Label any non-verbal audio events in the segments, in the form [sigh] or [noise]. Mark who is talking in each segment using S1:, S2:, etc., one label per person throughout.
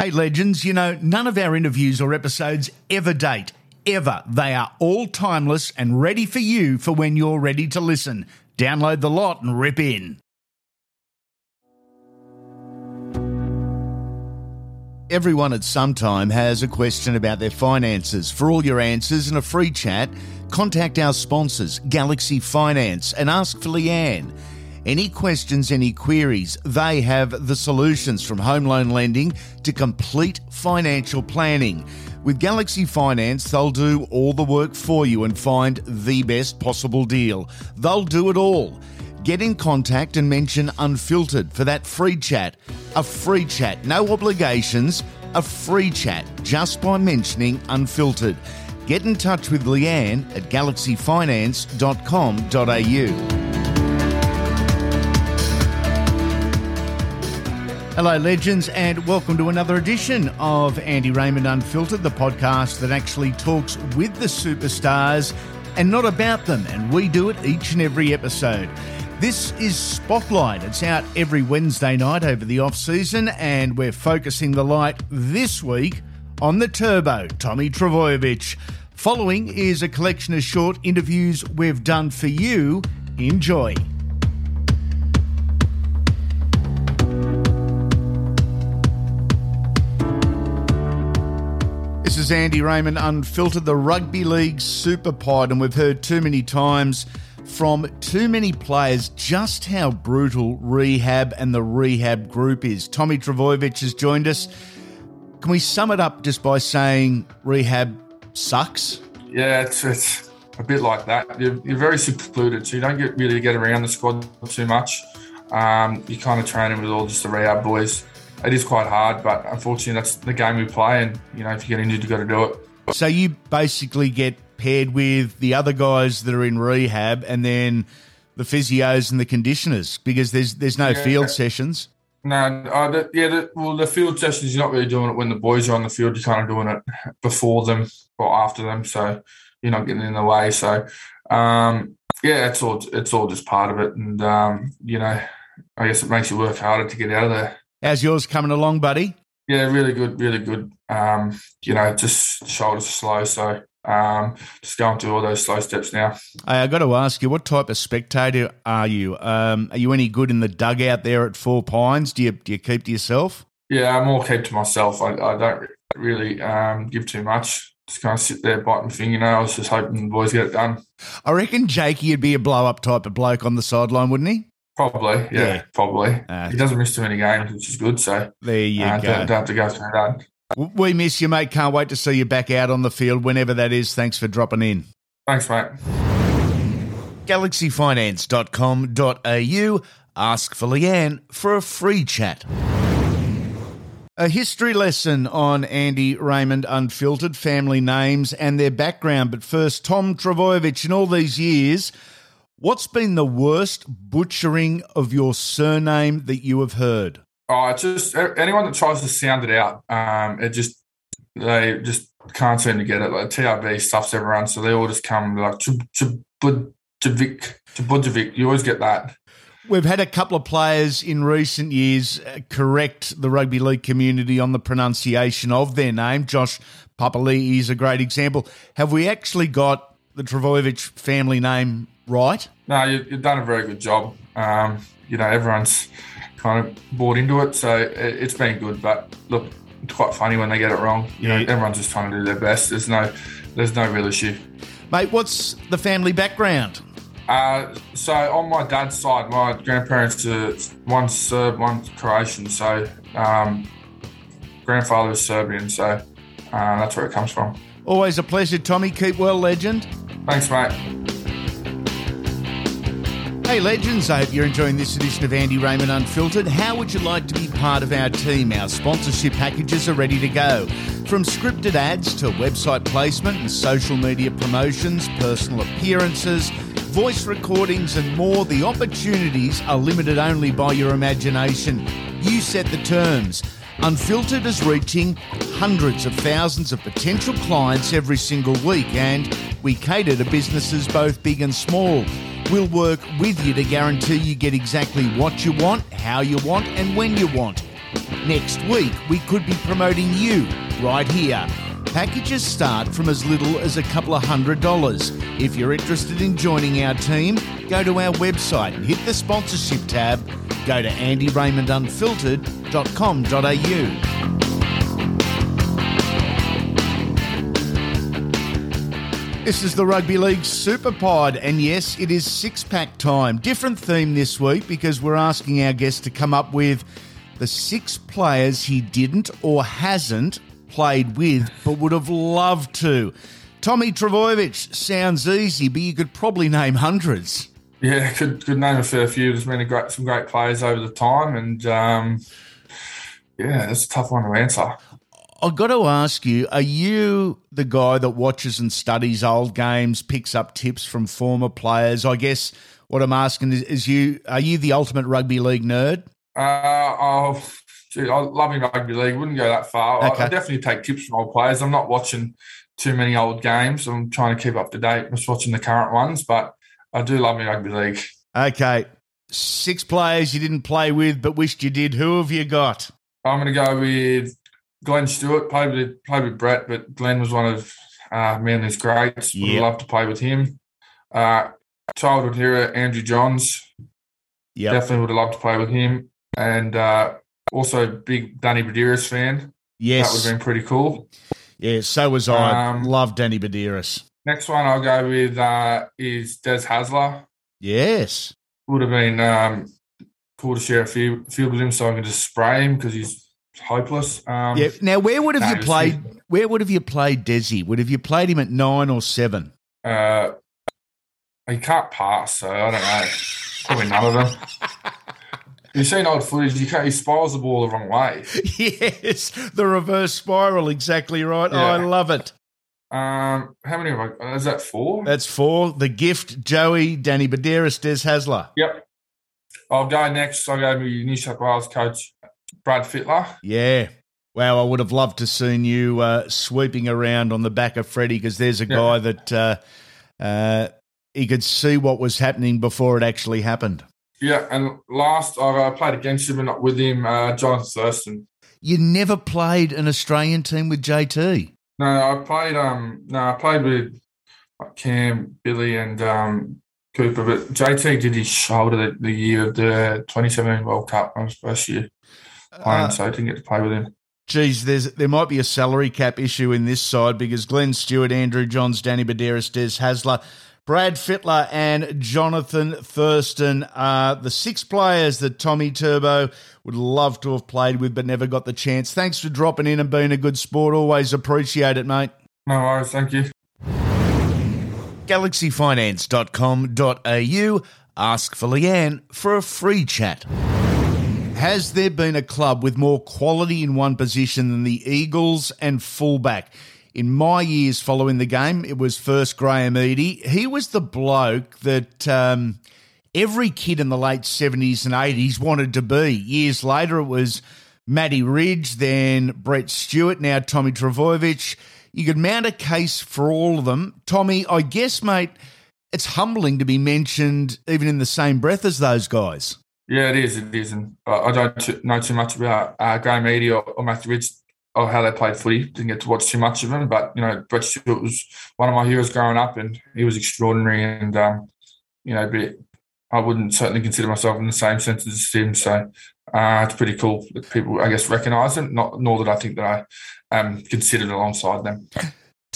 S1: Hey, legends, you know, none of our interviews or episodes ever date. Ever. They are all timeless and ready for you for when you're ready to listen. Download the lot and rip in. Everyone at some time has a question about their finances. For all your answers and a free chat, contact our sponsors, Galaxy Finance, and ask for Leanne. Any questions, any queries, they have the solutions from home loan lending to complete financial planning. With Galaxy Finance, they'll do all the work for you and find the best possible deal. They'll do it all. Get in contact and mention Unfiltered for that free chat. A free chat, no obligations, a free chat just by mentioning Unfiltered. Get in touch with Leanne at galaxyfinance.com.au. Hello, legends, and welcome to another edition of Andy Raymond Unfiltered, the podcast that actually talks with the superstars and not about them. And we do it each and every episode. This is Spotlight. It's out every Wednesday night over the off season, and we're focusing the light this week on the Turbo, Tommy Trbojevic. Following is a collection of short interviews we've done for you. Enjoy. Is Andy Raymond Unfiltered, the Rugby League Super Pod, and we've heard too many times from too many players just how brutal rehab and the rehab group is. Tommy Trbojevic has joined us. Can we sum it up just by saying rehab sucks?
S2: Yeah, it's, it's a bit like that. You're, you're very secluded, so you don't get really get around the squad too much. Um, you kind of training with all just the rehab boys it is quite hard, but unfortunately, that's the game we play. And you know, if you get injured, you got to do it.
S1: So you basically get paired with the other guys that are in rehab, and then the physios and the conditioners because there's there's no yeah. field sessions.
S2: No, uh, the, yeah, the, well, the field sessions you're not really doing it when the boys are on the field. You're kind of doing it before them or after them, so you're not getting in the way. So, um, yeah, it's all it's all just part of it, and um, you know, I guess it makes you work harder to get out of there.
S1: How's yours coming along, buddy?
S2: Yeah, really good, really good. Um, you know, just shoulders are slow, so um, just going through all those slow steps now.
S1: Hey, I got to ask you, what type of spectator are you? Um, are you any good in the dugout there at Four Pines? Do you do you keep to yourself?
S2: Yeah, I'm all keep to myself. I, I don't really um, give too much. Just kind of sit there biting fingernails, just hoping the boys get it done.
S1: I reckon Jakey would be a blow up type of bloke on the sideline, wouldn't he?
S2: Probably, yeah, yeah. probably. Uh, he doesn't miss too many games, which is good. So
S1: there you uh,
S2: go. Don't, don't, have to go through that.
S1: We miss you, mate. Can't wait to see you back out on the field whenever that is. Thanks for dropping in.
S2: Thanks, mate.
S1: GalaxyFinance.com.au. Ask for Leanne for a free chat. A history lesson on Andy Raymond Unfiltered, family names and their background. But first, Tom Trbojevic, in all these years, What's been the worst butchering of your surname that you have heard?
S2: Oh, just anyone that tries to sound it out, um, it just they just can't seem to get it. Like TRB stuffs everyone, so they all just come like to Chubudjovic. You always get that.
S1: We've had a couple of players in recent years uh, correct the rugby league community on the pronunciation of their name. Josh Papali'i is a great example. Have we actually got the Trbojevic family name right?
S2: No, you, have done a very good job. Um, you know, everyone's kind of bought into it, so it, has been good. But look, it's quite funny when they get it wrong. You yeah. know, everyone's just trying to do their best. There's no, there's no real issue.
S1: Mate, what's the family background?
S2: Uh, so on my dad's side, my grandparents are one Serb, one Croatian. So um, grandfather is Serbian. So uh, that's where it comes from.
S1: Always a pleasure, Tommy. Keep well, legend.
S2: Thanks, mate.
S1: Hey, legends, I hope you're enjoying this edition of Andy Raymond Unfiltered. How would you like to be part of our team? Our sponsorship packages are ready to go. From scripted ads to website placement and social media promotions, personal appearances, voice recordings, and more, the opportunities are limited only by your imagination. You set the terms. Unfiltered is reaching hundreds of thousands of potential clients every single week, and we cater to businesses both big and small. We'll work with you to guarantee you get exactly what you want, how you want, and when you want. Next week, we could be promoting you right here. Packages start from as little as a couple of hundred dollars. If you're interested in joining our team, go to our website and hit the sponsorship tab. Go to andyraymondunfiltered.com.au. This is the Rugby League Super Pod, and yes, it is six pack time. Different theme this week because we're asking our guest to come up with the six players he didn't or hasn't played with but would have loved to. Tommy Trbojevic sounds easy, but you could probably name hundreds.
S2: Yeah, could could name a fair few. There's been great, some great players over the time, and um, yeah, it's a tough one to answer.
S1: I've got to ask you, are you the guy that watches and studies old games, picks up tips from former players? I guess what I'm asking is, is you are you the ultimate rugby league nerd?
S2: Uh, oh, gee, I love rugby league. Wouldn't go that far. I,
S1: Okay.
S2: I definitely take tips from old players. I'm not watching too many old games. I'm trying to keep up to date. Just watching the current ones, but I do love me rugby league.
S1: Okay. Six players you didn't play with but wished you did. Who have you got?
S2: I'm going to go with Glenn Stewart. Played with played with Brett, but Glenn was one of uh, Manly's greats. Would
S1: Yep.
S2: loved to play with him. Uh, childhood hero Andrew Johns.
S1: Yep.
S2: Definitely would have loved to play with him. And uh, also big Danny Buderus fan. Yes, that would have been pretty cool.
S1: Yeah, so was I.
S2: Um,
S1: Love Danny Buderus.
S2: Next one I'll go with uh, is Des Hasler.
S1: Yes.
S2: Would have been um, cool to share a few field with him so I can just spray him because he's hopeless. Um,
S1: Yeah. Now, where would have
S2: no,
S1: you played? Where would have you played Desi? Would have you played him at nine or seven?
S2: Uh, he can't pass, so I don't know. Probably none of them. You've seen old footage. You can't. He spirals the ball the wrong way. [laughs]
S1: yes, the reverse spiral. Exactly right.
S2: Yeah.
S1: I love it.
S2: Um, how many I? Is that four?
S1: That's four. The gift, Joey, Danny Buderus, Des Hasler.
S2: yep. I'll go next. I'll go with New South Wales coach Brad Fittler.
S1: Yeah. Wow, I would have loved to seen you uh, sweeping around on the back of Freddie because there's a
S2: Yeah.
S1: guy that uh, uh, he could see what was happening before it actually happened.
S2: Yeah, and last I uh, played against him, but not with him. Uh, Jonathan Thurston.
S1: You never played an Australian team with JT.
S2: No, I played. Um, no, I played with Cam, Billy, and um, Cooper. But JT did his shoulder the, the year of the 2017 World Cup. I was first year playing,
S1: Uh,
S2: so I didn't get to play with him.
S1: Geez, there's there might be a salary cap issue in this side because Glenn Stewart, Andrew Johns, Danny Buderus, Des Hasler, Brad Fittler, and Jonathan Thurston are the six players that Tommy Turbo would love to have played with but never got the chance. Thanks for dropping in and being a good sport. Always appreciate it, mate.
S2: No worries, thank you.
S1: galaxyfinance.com.au. Ask for Leanne for a free chat. Has there been a club with more quality in one position than the Eagles and fullback? In my years following the game, it was first Graham Eadie. He was the bloke that um, every kid in the late 70s and 80s wanted to be. Years later, it was Matty Ridge, then Brett Stewart, now Tommy Trbojevic. You could mount a case for all of them. Tommy, I guess, mate, it's humbling to be mentioned even in the same breath as those guys.
S2: Yeah, it is. It is, and I don't know too much about uh, Graham Eadie or, or Matthew Ridge or how they played footy. Didn't get to watch too much of them, but you know, Brett Stewart was one of my heroes growing up, and he was extraordinary. And um, you know, but I wouldn't certainly consider myself in the same sense as him. So uh, it's pretty cool that people, I guess, recognise him. Not nor that I think that I am considered alongside them.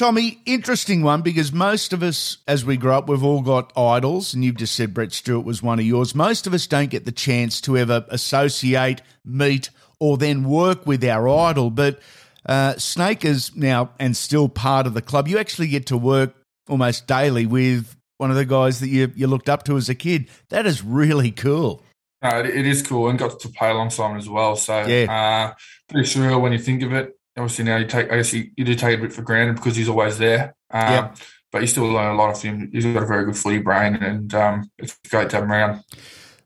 S1: Tommy, interesting one because most of us, as we grow up, we've all got idols, and you've just said Brett Stewart was one of yours. Most of us don't get the chance to ever associate, meet, or then work with our idol. But uh, Snake is now and still part of the club. You actually get to work almost daily with one of the guys that you, you looked up to as a kid. That is really cool.
S2: No, it, it is cool and got to play alongside him as well. So
S1: Yeah.
S2: uh, pretty surreal when you think of it. Obviously now you take, I guess you, you do take it a bit for granted because he's always there. Um,
S1: Yep.
S2: But you still learn a lot of him. He's got a very good footy brain and um, it's great to have him around.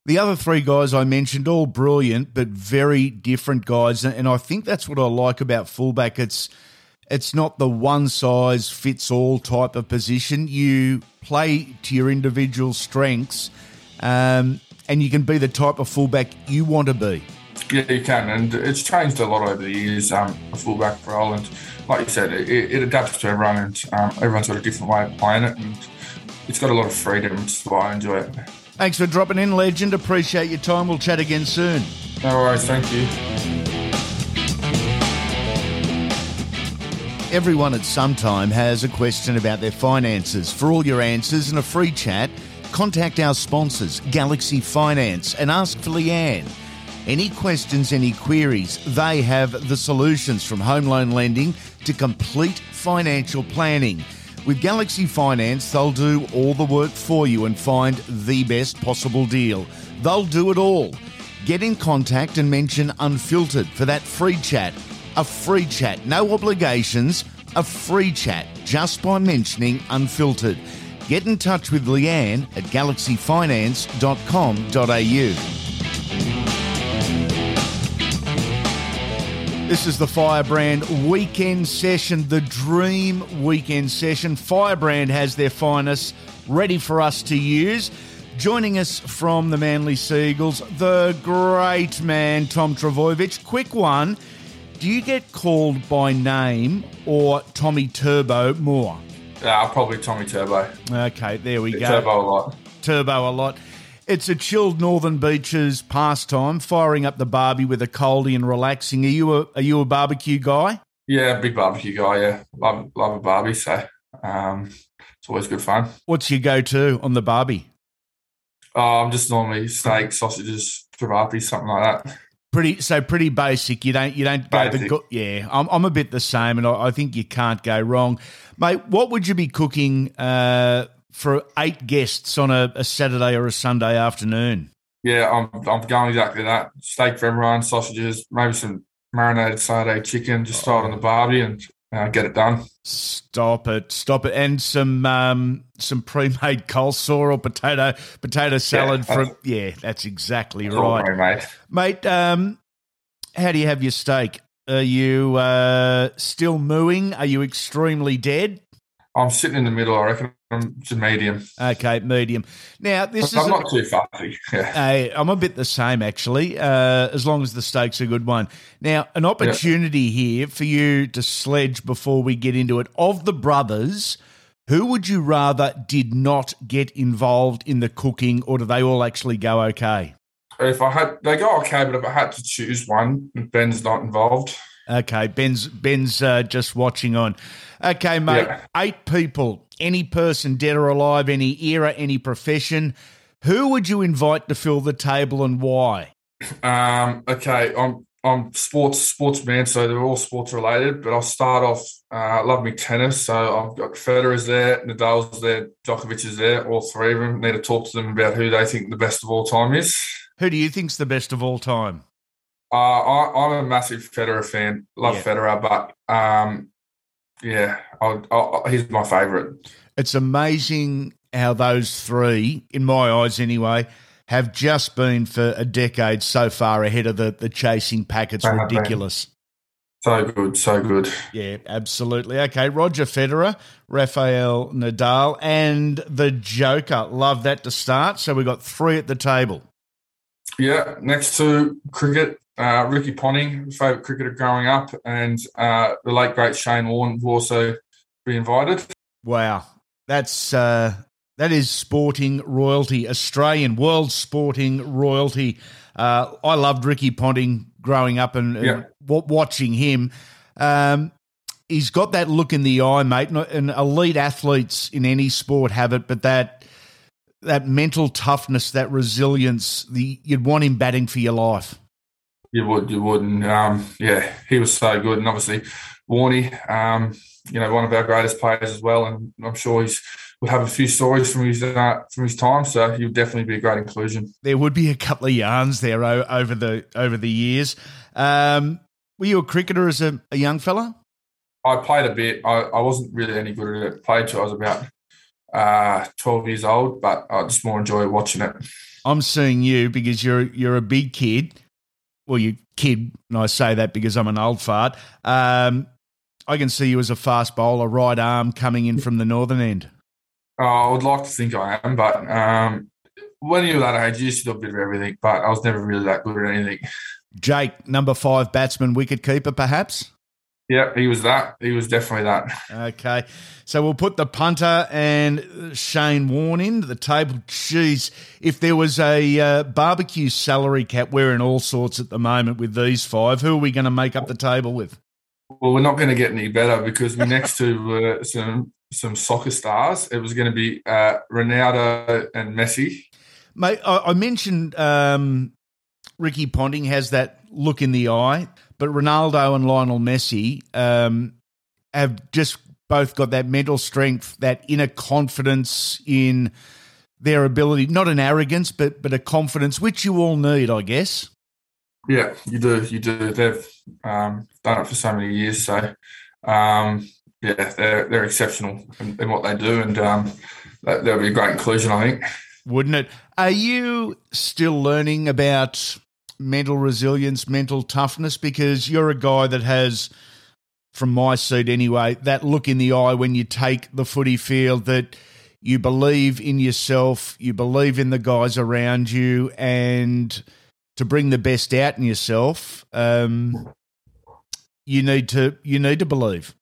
S1: The other three guys I mentioned, all brilliant, but very different guys. And I think that's what I like about fullback. It's it's not the one size fits all type of position. You play to your individual strengths, um, and you can be the type of fullback you want to be.
S2: Yeah, you can, and it's changed a lot over the years. Um, a fullback role, and like you said, it, it adapts to everyone, and um, everyone's got a different way of playing it, and it's got a lot of freedom, which is why I enjoy it.
S1: Thanks for dropping in, legend. Appreciate your time. We'll chat again soon.
S2: No worries. Thank you.
S1: Everyone at some time has a question about their finances. For all your answers and a free chat, contact our sponsors, Galaxy Finance, and ask for Leanne. Any questions, any queries, they have the solutions from home loan lending to complete financial planning. With Galaxy Finance, they'll do all the work for you and find the best possible deal. They'll do it all. Get in contact and mention Unfiltered for that free chat. A free chat, no obligations, a free chat just by mentioning Unfiltered. Get in touch with Leanne at galaxyfinance.com.au. This is the Firebrand weekend session, the dream weekend session. Firebrand has their finest ready for us to use. Joining us from the Manly Sea Eagles, the great man Tom Trbojevic. Quick one. Do you get called by name or Tommy Turbo more?
S2: Uh, yeah, probably Tommy Turbo.
S1: Okay, there we go.
S2: Turbo a lot.
S1: Turbo a lot. It's a chilled northern beaches pastime, firing up the barbie with a coldie and relaxing. Are you a are you a barbecue guy?
S2: Yeah, big barbecue guy. Yeah, love love a barbie. So um, it's always good fun.
S1: What's your go to on the barbie?
S2: Oh, I'm just normally steak, sausages, kebabs, something like that.
S1: Pretty so pretty basic. You don't you don't go the
S2: Basic.
S1: go- yeah. I'm I'm a bit the same, and I, I think you can't go wrong, mate. What would you be cooking uh, for eight guests on a, a Saturday or a Sunday afternoon?
S2: Yeah, I'm I'm going exactly that. Steak for everyone, sausages, maybe some marinated satay chicken. Just throw it on the barbie and uh, get it done.
S1: Stop it, stop it, and some um, some pre-made coleslaw or potato potato salad
S2: that's-
S1: from yeah, that's exactly
S2: right, all
S1: right,
S2: mate.
S1: mate. Um, how do you have your steak? Are you uh, still mooing? Are you extremely dead?
S2: I'm sitting in the middle. I reckon I'm just medium.
S1: Okay, medium. Now this is
S2: I'm
S1: a-
S2: not too fussy. [laughs] Yeah.
S1: I'm a bit the same actually, uh, as long as the steak's a good one. Now, an opportunity here for you to sledge before we get into it. Of the brothers, who would you rather did not get involved in the cooking, or do they all actually go okay?
S2: If I had, they go okay, but if I had to choose one, Ben's not involved.
S1: Okay, Ben's Ben's uh, just watching on. Okay, mate.
S2: Yeah.
S1: Eight people, any person dead or alive, any era, any profession. Who would you invite to fill the table and why?
S2: Um, okay, I'm I'm sports sportsman, so they're all sports related. But I'll start off. Uh, I love me tennis, so I've got Federer's there, Nadal's there, Djokovic is there. All three of them. Need to talk to them about who they think the best of all time is.
S1: Who do you think's the best of all time?
S2: Uh, I, I'm a massive Federer fan. Love
S1: Yeah.
S2: Federer, but um, yeah, I'll, I'll, he's my favourite.
S1: It's amazing how those three, in my eyes anyway, have just been for a decade so far ahead of the, the chasing pack. It's
S2: They have been.
S1: ridiculous.
S2: So good, so good.
S1: Yeah, absolutely. Okay, Roger Federer, Rafael Nadal, and the Joker. Love that to start. So we've got three at the table.
S2: Yeah, next to cricket, uh, Ricky Ponting, favourite cricketer growing up, and uh, the late great Shane Warne will also be invited.
S1: Wow, that's uh, that is sporting royalty, Australian world sporting royalty. Uh, I loved Ricky Ponting growing up and,
S2: Yeah.
S1: wa- watching him. Um, he's got that look in the eye, mate. And- And elite athletes in any sport have it, but that that mental toughness, that resilience, the you'd want him batting for your life.
S2: You would, you would, and um, yeah, he was so good, and obviously Warney, um, you know, one of our greatest players as well, and I'm sure he's would have a few stories from his uh, from his time, so he would definitely be a great inclusion.
S1: There would be a couple of yarns there o- over the over the years. Um, were you a cricketer as a, a young fella?
S2: I played a bit. I, I wasn't really any good at it. Played till I was about uh, 12 years old, but I just more enjoy watching it.
S1: I'm seeing you because you're you're a big kid. Well, you kid, and I say that because I'm an old fart. Um, I can see you as a fast bowler, right arm coming in from the northern end.
S2: Oh, I would like to think I am, but um, when you're that age, you used to do a bit of everything, but I was never really that good at anything.
S1: Jake, number five batsman, wicket keeper, perhaps?
S2: Yeah, he was that. He was definitely that.
S1: Okay. So we'll put the punter and Shane Warne into the table. Jeez, if there was a uh, barbecue salary cap, we're in all sorts at the moment with these five. Who are we going to make up the table with?
S2: Well, we're not going to get any better because we're next to uh, some some soccer stars. It was going to be uh, Ronaldo and Messi.
S1: Mate, I, I mentioned um, Ricky Ponting has that look in the eye, but Ronaldo and Lionel Messi um, have just both got that mental strength, that inner confidence in their ability, not an arrogance, but but a confidence which you all need, I guess.
S2: Yeah, you do. You do. They've um, done it for so many years, so um, yeah, they're they're exceptional in, in what they do, and um, that, that'll be a great inclusion, I think.
S1: Wouldn't it? Are you still learning about mental resilience, mental toughness? Because you're a guy that has, from my seat anyway, that look in the eye when you take the footy field that you believe in yourself, you believe in the guys around you, and to bring the best out in yourself, um, you need to you need to believe.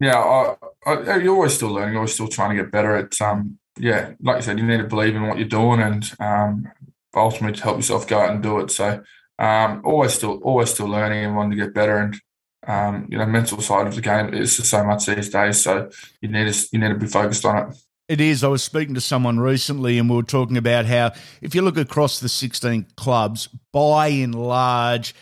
S2: Yeah, I, I, you're always still learning, always still trying to get better at. Um, yeah, like you said, you need to believe in what you're doing, and um, ultimately to help yourself go out and do it. So um, always still always still learning and wanting to get better and um, you know mental side of the game is just so much these days. So you need to you need to be focused on it.
S1: It is. I was speaking to someone recently, and we were talking about how if you look across the 16 clubs, by and large,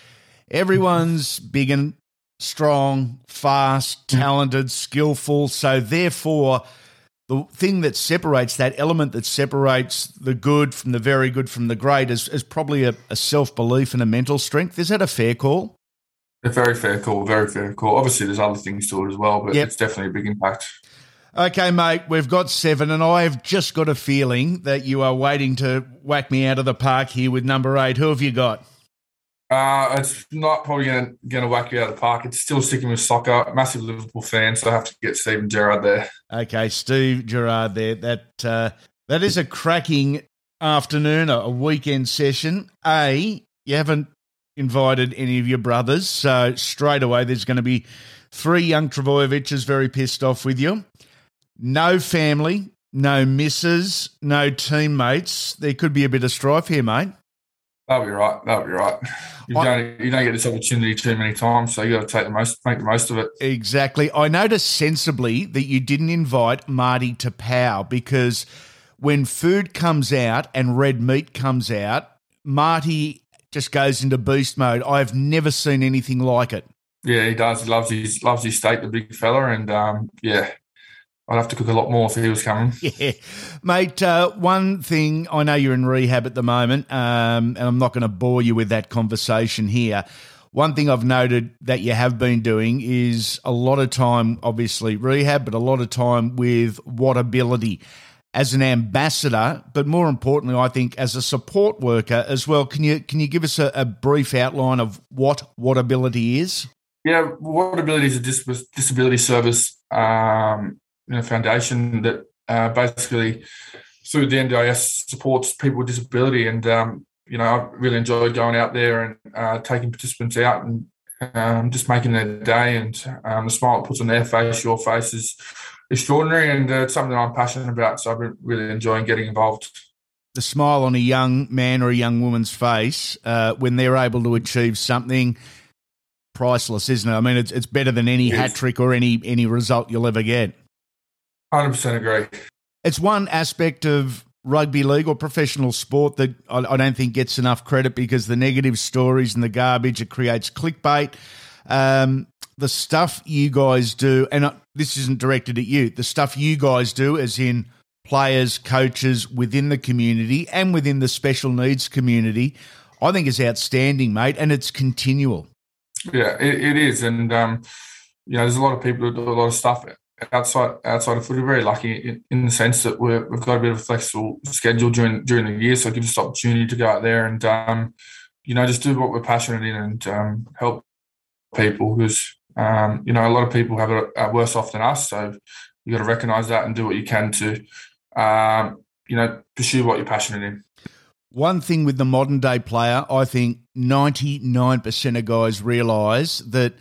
S1: everyone's big and strong, fast, talented, skillful. So therefore the thing that separates that element that separates the good from the very good from the great is, is probably a, a self belief and a mental strength. Is that a fair call?
S2: A very fair call, very fair call. Obviously, there's other things to it as well, but yep. it's definitely a big impact.
S1: Okay, mate, we've got seven, and I've just got a feeling that you are waiting to whack me out of the park here with number eight. Who have you got?
S2: Uh, it's not probably going to whack you out of the park. It's still sticking with soccer. Massive Liverpool fan, so I have to get Steven Gerrard there.
S1: Okay, Steve Gerrard there. That uh, that is a cracking afternoon, a weekend session. A, you haven't invited any of your brothers, so straight away there's going to be three young Trbojeviches very pissed off with you. No family, no misses, no teammates. There could be a bit of strife here, mate.
S2: That'll be right. That'll be right. You don't, you don't get this opportunity too many times, so you got to take the most, make the most of it.
S1: Exactly. I noticed sensibly that you didn't invite Marty Taupau because when food comes out and red meat comes out, Marty just goes into beast mode. I've never seen anything like it.
S2: Yeah, he does. He loves his loves his steak, the big fella, and um, yeah, I'd have to cook a lot more if he was coming. [laughs]
S1: Yeah, mate. Uh, one thing I know you're in rehab at the moment, um, and I'm not going to bore you with that conversation here. One thing I've noted that you have been doing is a lot of time, obviously rehab, but a lot of time with Whatability as an ambassador, but more importantly, I think as a support worker as well. Can you can you give us a, a brief outline of what Whatability is?
S2: Yeah, Whatability is a disability service um, you know, foundation that uh, basically through the NDIS supports people with disability. And um, you know, I really enjoyed going out there and uh, taking participants out and um, just making their day. And um, the smile it puts on their face, your face, is extraordinary, and uh, it's something that I'm passionate about. So I've been really enjoying getting involved.
S1: The smile on a young man or a young woman's face uh, when they're able to achieve something priceless, isn't it? I mean, it's it's better than any hat trick or any any result you'll ever get.
S2: Hundred percent agree.
S1: It's one aspect of rugby league or professional sport that I, don't think gets enough credit because the negative stories and the garbage it creates clickbait. Um, the stuff you guys do, and this isn't directed at you. The stuff you guys do, as in players, coaches within the community and within the special needs community, I think is outstanding, mate, and it's continual.
S2: Yeah, it, it is, and um, you know, there's a lot of people who do a lot of stuff outside outside of footy, very lucky in, in the sense that we have got a bit of a flexible schedule during during the year, so it gives us opportunity to go out there and um, you know just do what we're passionate in and um, help people because um, you know a lot of people have it worse off than us, so you got to recognise that and do what you can to um, you know pursue what you're passionate in.
S1: One thing with the modern day player, I think 99% of guys realise that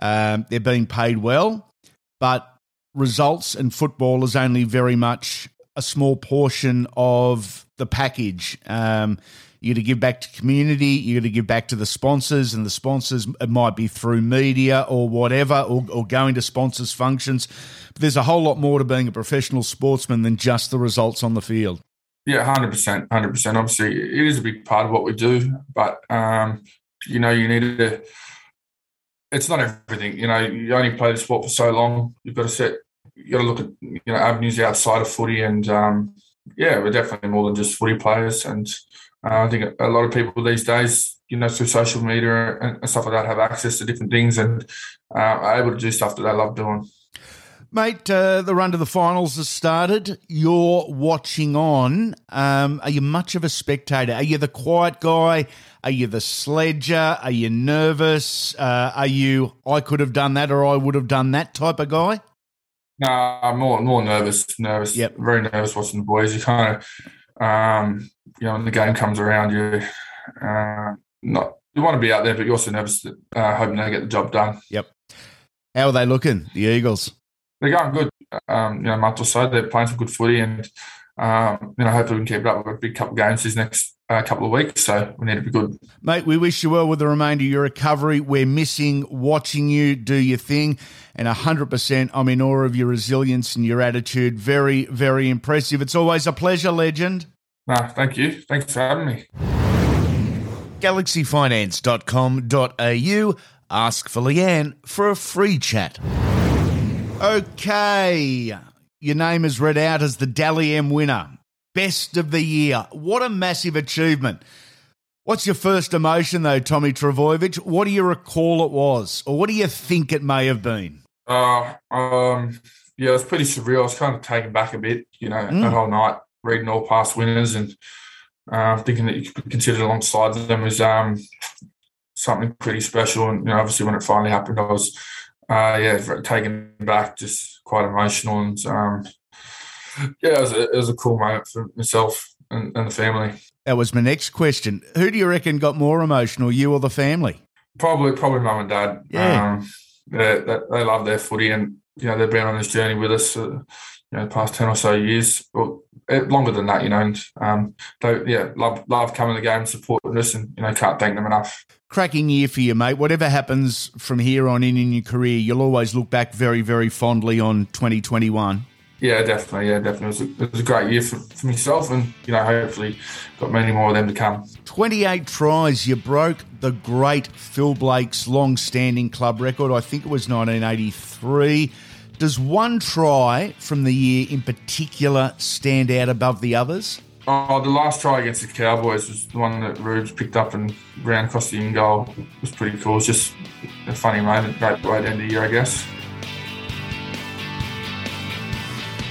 S1: um, they're being paid well, but results and football is only very much a small portion of the package. Um, you got to give back to community. You got to give back to the sponsors, and the sponsors it might be through media or whatever, or, or going to sponsors functions. But there's a whole lot more to being a professional sportsman than just the results on the field.
S2: Yeah, hundred percent, hundred percent. Obviously, it is a big part of what we do, but um, you know, you need to. It's not everything. You know, you only play the sport for so long. You've got to set. You got to look at you know avenues outside of footy, and um, yeah, we're definitely more than just footy players. And uh, I think a lot of people these days, you know, through social media and stuff like that, have access to different things and uh, are able to do stuff that they love doing.
S1: Mate, uh, the run to the finals has started. You're watching on. Um, are you much of a spectator? Are you the quiet guy? Are you the sledger? Are you nervous? Uh, are you, I could have done that or I would have done that type of guy?
S2: No, I'm more more nervous. Nervous.
S1: Yep.
S2: Very nervous watching the boys. You kind of, um, you know, when the game comes around, you uh, not you want to be out there, but you're also nervous that uh, hoping they get the job done.
S1: Yep. How are they looking, the Eagles?
S2: They're going good. Um, you know, month or so, they're playing some good footy, and um, you know, hopefully we can keep it up. with a big couple of games these next uh, couple of weeks, so we need to be good.
S1: Mate, we wish you well with the remainder of your recovery. We're missing watching you do your thing, and 100% I'm in awe of your resilience and your attitude. Very, very impressive. It's always a pleasure, legend.
S2: No, thank you. Thanks for having me.
S1: galaxyfinance.com.au. Ask for Leanne for a free chat. Okay. Your name is read out as the Dally M winner. Best of the year. What a massive achievement. What's your first emotion, though, Tommy Trbojevic? What do you recall it was? Or what do you think it may have been?
S2: Uh, um, yeah, it was pretty surreal. I was kind of taken back a bit, you know, mm. that whole night, reading all past winners and uh, thinking that you could be considered alongside them was um, something pretty special. And, you know, obviously when it finally happened, I was, uh, yeah, taken back, just quite emotional. And, um, yeah, it was, a, it was a cool moment for myself and, and, the family.
S1: That was my next question. Who do you reckon got more emotional, you or the family?
S2: Probably, probably mum and dad.
S1: Yeah,
S2: um, they, they, they, love their footy, and you know they've been on this journey with us, uh, you know, the past ten or so years, or eh, longer than that, you know. And um, they, yeah, love love coming to the game, supporting us, and you know, can't thank them enough.
S1: Cracking year for you, mate. Whatever happens from here on in in your career, you'll always look back very, very fondly on 2021.
S2: Yeah, definitely. Yeah, definitely. It was, a, it was a, great year for, for myself, and you know, hopefully, got many more of them to come.
S1: Twenty-eight tries. You broke the great Phil Blake's long-standing club record. I think it was 1983. Does one try from the year in particular stand out above the others?
S2: Oh, the last try against the Cowboys was the one that Rubes picked up and ran across the in goal. It was pretty cool. It's just a funny moment. Great way to end the year, I guess.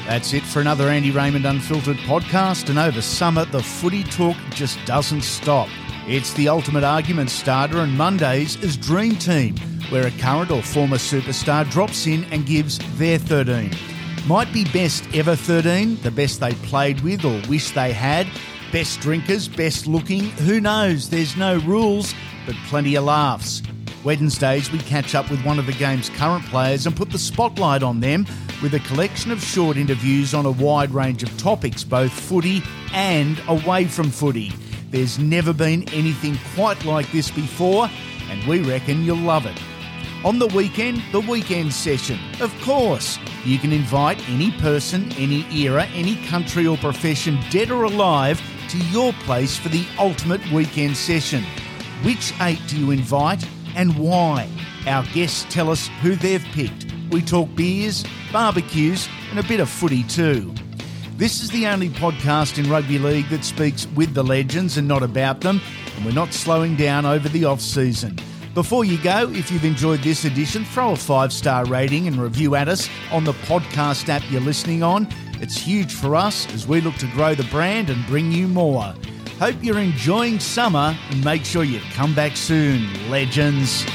S1: That's it for another Andy Raymond Unfiltered podcast. And over summer, the footy talk just doesn't stop. It's the ultimate argument starter, and Mondays is Dream Team, where a current or former superstar drops in and gives their 13. Might be best ever 13, the best they played with or wish they had. Best drinkers, best looking, who knows? There's no rules, but plenty of laughs. Wednesdays, we catch up with one of the game's current players and put the spotlight on them with a collection of short interviews on a wide range of topics, both footy and away from footy. There's never been anything quite like this before, and we reckon you'll love it. On the weekend, the weekend session. Of course, you can invite any person, any era, any country or profession, dead or alive, to your place for the ultimate weekend session. Which eight do you invite and why. Our guests tell us who they've picked. We talk beers, barbecues, and a bit of footy too. This is the only podcast in rugby league that speaks with the legends and not about them, and we're not slowing down over the off season. Before you go, if you've enjoyed this edition, throw a five star rating and review at us on the podcast app you're listening on. It's huge for us as we look to grow the brand and bring you more. Hope you're enjoying summer and make sure you come back soon, legends.